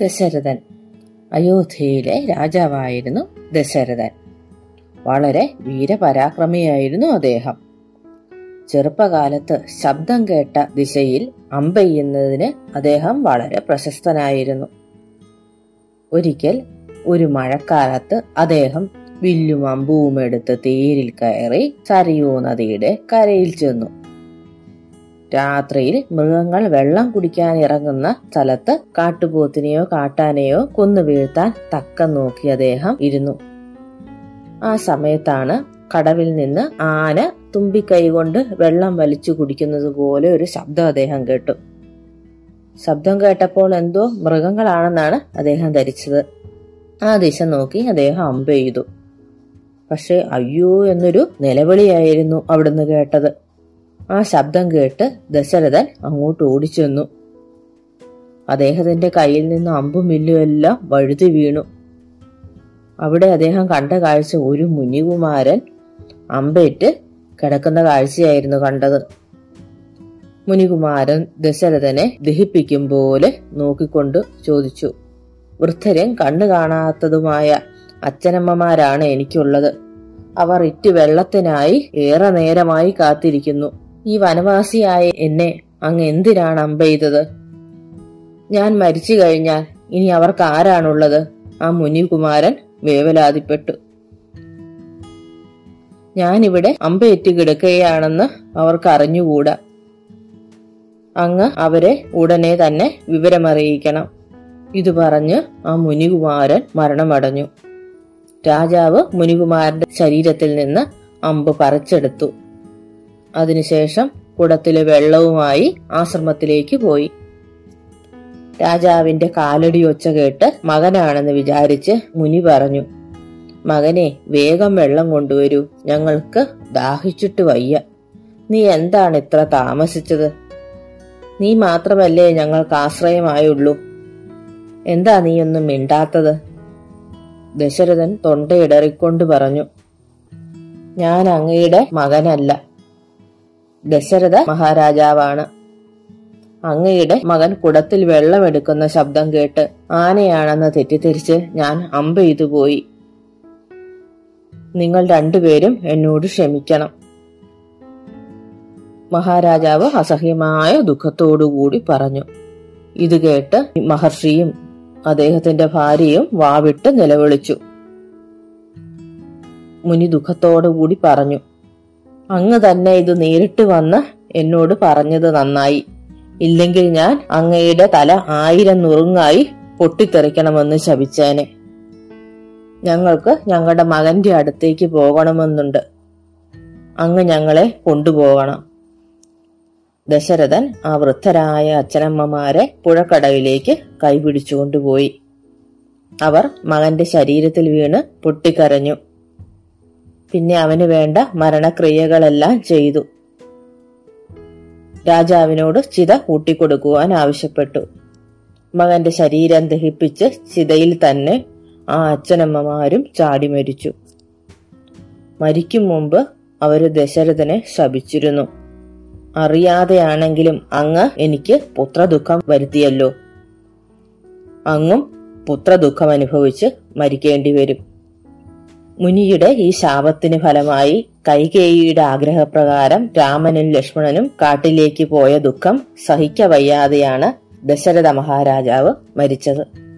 ദശരഥൻ. അയോധ്യയിലെ രാജാവായിരുന്നു ദശരഥൻ. വളരെ വീരപരാക്രമിയായിരുന്നു അദ്ദേഹം. ചെറുപ്പകാലത്ത് ശബ്ദം കേട്ട ദിശയിൽ അമ്പെയ്യുന്നതിന് അദ്ദേഹം വളരെ പ്രശസ്തനായിരുന്നു. ഒരിക്കൽ ഒരു മഴക്കാലത്ത് അദ്ദേഹം വില്ലും അമ്പുവും എടുത്ത് തേരിൽ കയറി സരയൂ നദിയുടെ കരയിൽ ചെന്നു. രാത്രിയിൽ മൃഗങ്ങൾ വെള്ളം കുടിക്കാൻ ഇറങ്ങുന്ന സ്ഥലത്ത് കാട്ടുപോത്തിനെയോ കാട്ടാനെയോ കൊന്നു വീഴ്ത്താൻ തക്കം നോക്കി അദ്ദേഹം ഇരുന്നു. ആ സമയത്താണ് കടവിൽ നിന്ന് ആന തുമ്പിക്കൈ കൊണ്ട് വെള്ളം വലിച്ചു കുടിക്കുന്നത് പോലെ ഒരു ശബ്ദം അദ്ദേഹം കേട്ടു. ശബ്ദം കേട്ടപ്പോൾ എന്തോ മൃഗങ്ങളാണെന്നാണ് അദ്ദേഹം ധരിച്ചത്. ആ ദിശ നോക്കി അദ്ദേഹം അമ്പെയ്തു. പക്ഷെ അയ്യോ എന്നൊരു നിലവിളിയായിരുന്നു അവിടുന്ന് കേട്ടത്. ആ ശബ്ദം കേട്ട് ദശരഥൻ അങ്ങോട്ട് ഓടിച്ചെന്നു. അദ്ദേഹത്തിന്റെ കയ്യിൽ നിന്ന് അമ്പും വില്ലും എല്ലാം വഴുതി വീണു. അവിടെ അദ്ദേഹം കണ്ട കാഴ്ച ഒരു മുനികുമാരൻ അമ്പേറ്റ് കിടക്കുന്ന കാഴ്ചയായിരുന്നു കണ്ടത്. മുനികുമാരൻ ദശരഥനെ ദഹിപ്പിക്കും പോലെ നോക്കിക്കൊണ്ട് ചോദിച്ചു. വൃദ്ധരും കണ്ണു കാണാത്തതുമായ അച്ഛനമ്മമാരാണ് എനിക്കുള്ളത്. അവർ ഇറ്റ് വെള്ളത്തിനായി ഏറെ നേരമായി കാത്തിരിക്കുന്നു. ഈ വനവാസിയായ എന്നെ അങ്ങ് എന്തിനാണ് അമ്പെയ്തത്? ഞാൻ മരിച്ചു കഴിഞ്ഞാൽ ഇനി അവർക്ക് ആരാണുള്ളത്? ആ മുനികുമാരൻ വേവലാതിപ്പെട്ടു. ഞാനിവിടെ അമ്പയേറ്റ് കിടക്കുകയാണെന്ന് അവർക്ക് അറിഞ്ഞുകൂടാ അങ്ങ് അവരെ ഉടനെ തന്നെ വിവരമറിയിക്കണം. ഇത് പറഞ്ഞ് ആ മുനികുമാരൻ മരണമടഞ്ഞു. രാജാവ് മുനികുമാരന്റെ ശരീരത്തിൽ നിന്ന് അമ്പ് പറിച്ചെടുത്തു. അതിനുശേഷം കുടത്തിലെ വെള്ളവുമായി ആശ്രമത്തിലേക്ക് പോയി. രാജാവിന്റെ കാലടി ഒച്ച കേട്ട് മകനാണെന്ന് വിചാരിച്ച് മുനി പറഞ്ഞു മകനെ വേഗം വെള്ളം കൊണ്ടുവരൂ. ഞങ്ങൾക്ക് ദാഹിച്ചിട്ട് വയ്യ. നീ എന്താണ് ഇത്ര താമസിച്ചത്? നീ മാത്രമല്ലേ ഞങ്ങൾക്ക് ആശ്രയമായുള്ളൂ. എന്താ നീ ഒന്നും മിണ്ടാത്തത്? ദശരഥൻ തൊണ്ടയിടറിക്കൊണ്ട് പറഞ്ഞു ഞാൻ അങ്ങയുടെ മകനല്ല. ദശരഥ മഹാരാജാവാണ്. അങ്ങയുടെ മകൻ കുടത്തിൽ വെള്ളമെടുക്കുന്ന ശബ്ദം കേട്ട് ആനയാണെന്ന് തെറ്റിദ്ധരിച്ച് ഞാൻ അമ്പെയ്തു പോയി. നിങ്ങൾ രണ്ടുപേരും എന്നോട് ക്ഷമിക്കണം. മഹാരാജാവ് അസഹ്യമായ ദുഃഖത്തോടുകൂടി പറഞ്ഞു. ഇത് കേട്ട് മഹർഷിയും അദ്ദേഹത്തിന്റെ ഭാര്യയും വാവിട്ട് നിലവിളിച്ചു. മുനി ദുഃഖത്തോടുകൂടി പറഞ്ഞു. അങ്ങ് തന്നെ ഇത് നേരിട്ട് വന്ന് എന്നോട് പറഞ്ഞത് നന്നായി. ഇല്ലെങ്കിൽ ഞാൻ അങ്ങയുടെ തല ആയിരം നുറുങ്ങായി പൊട്ടിത്തെറിക്കണമെന്ന് ശപിച്ചേനെ. ഞങ്ങൾക്ക് ഞങ്ങളുടെ മകന്റെ അടുത്തേക്ക് പോകണമെന്നുണ്ട്. അങ്ങ് ഞങ്ങളെ കൊണ്ടുപോകണം. ദശരഥൻ ആ വൃദ്ധരായ അച്ഛനമ്മമാരെ പുഴക്കടവിലേക്ക് കൈപിടിച്ചുകൊണ്ടുപോയി. അവർ മകന്റെ ശരീരത്തിൽ വീണ് പൊട്ടിക്കരഞ്ഞു. പിന്നെ അവന് വേണ്ട മരണക്രിയകളെല്ലാം ചെയ്തു. രാജാവിനോട് ചിത കൂട്ടിക്കൊടുക്കുവാൻ ആവശ്യപ്പെട്ടു. മകന്റെ ശരീരം ദഹിപ്പിച്ച് ചിതയിൽ തന്നെ ആ അച്ഛനമ്മമാരും ചാടി മരിച്ചു. മരിക്കും മുമ്പ് അവർ ദശരഥനെ ശപിച്ചിരുന്നു. അറിയാതെയാണെങ്കിലും അങ്ങ് എനിക്ക് പുത്രദുഃഖം വരുത്തിയല്ലോ. അങ്ങും പുത്രദുഃഖം അനുഭവിച്ച് മരിക്കേണ്ടി വരും മുനിയുടെ ഈ ശാപത്തിന് ഫലമായി കൈകേയിയുടെ ആഗ്രഹപ്രകാരം രാമനും ലക്ഷ്മണനും കാട്ടിലേക്ക് പോയ ദുഃഖം സഹിക്കവയ്യാതെയാണ് ദശരഥ മഹാരാജാവ് മരിച്ചത്.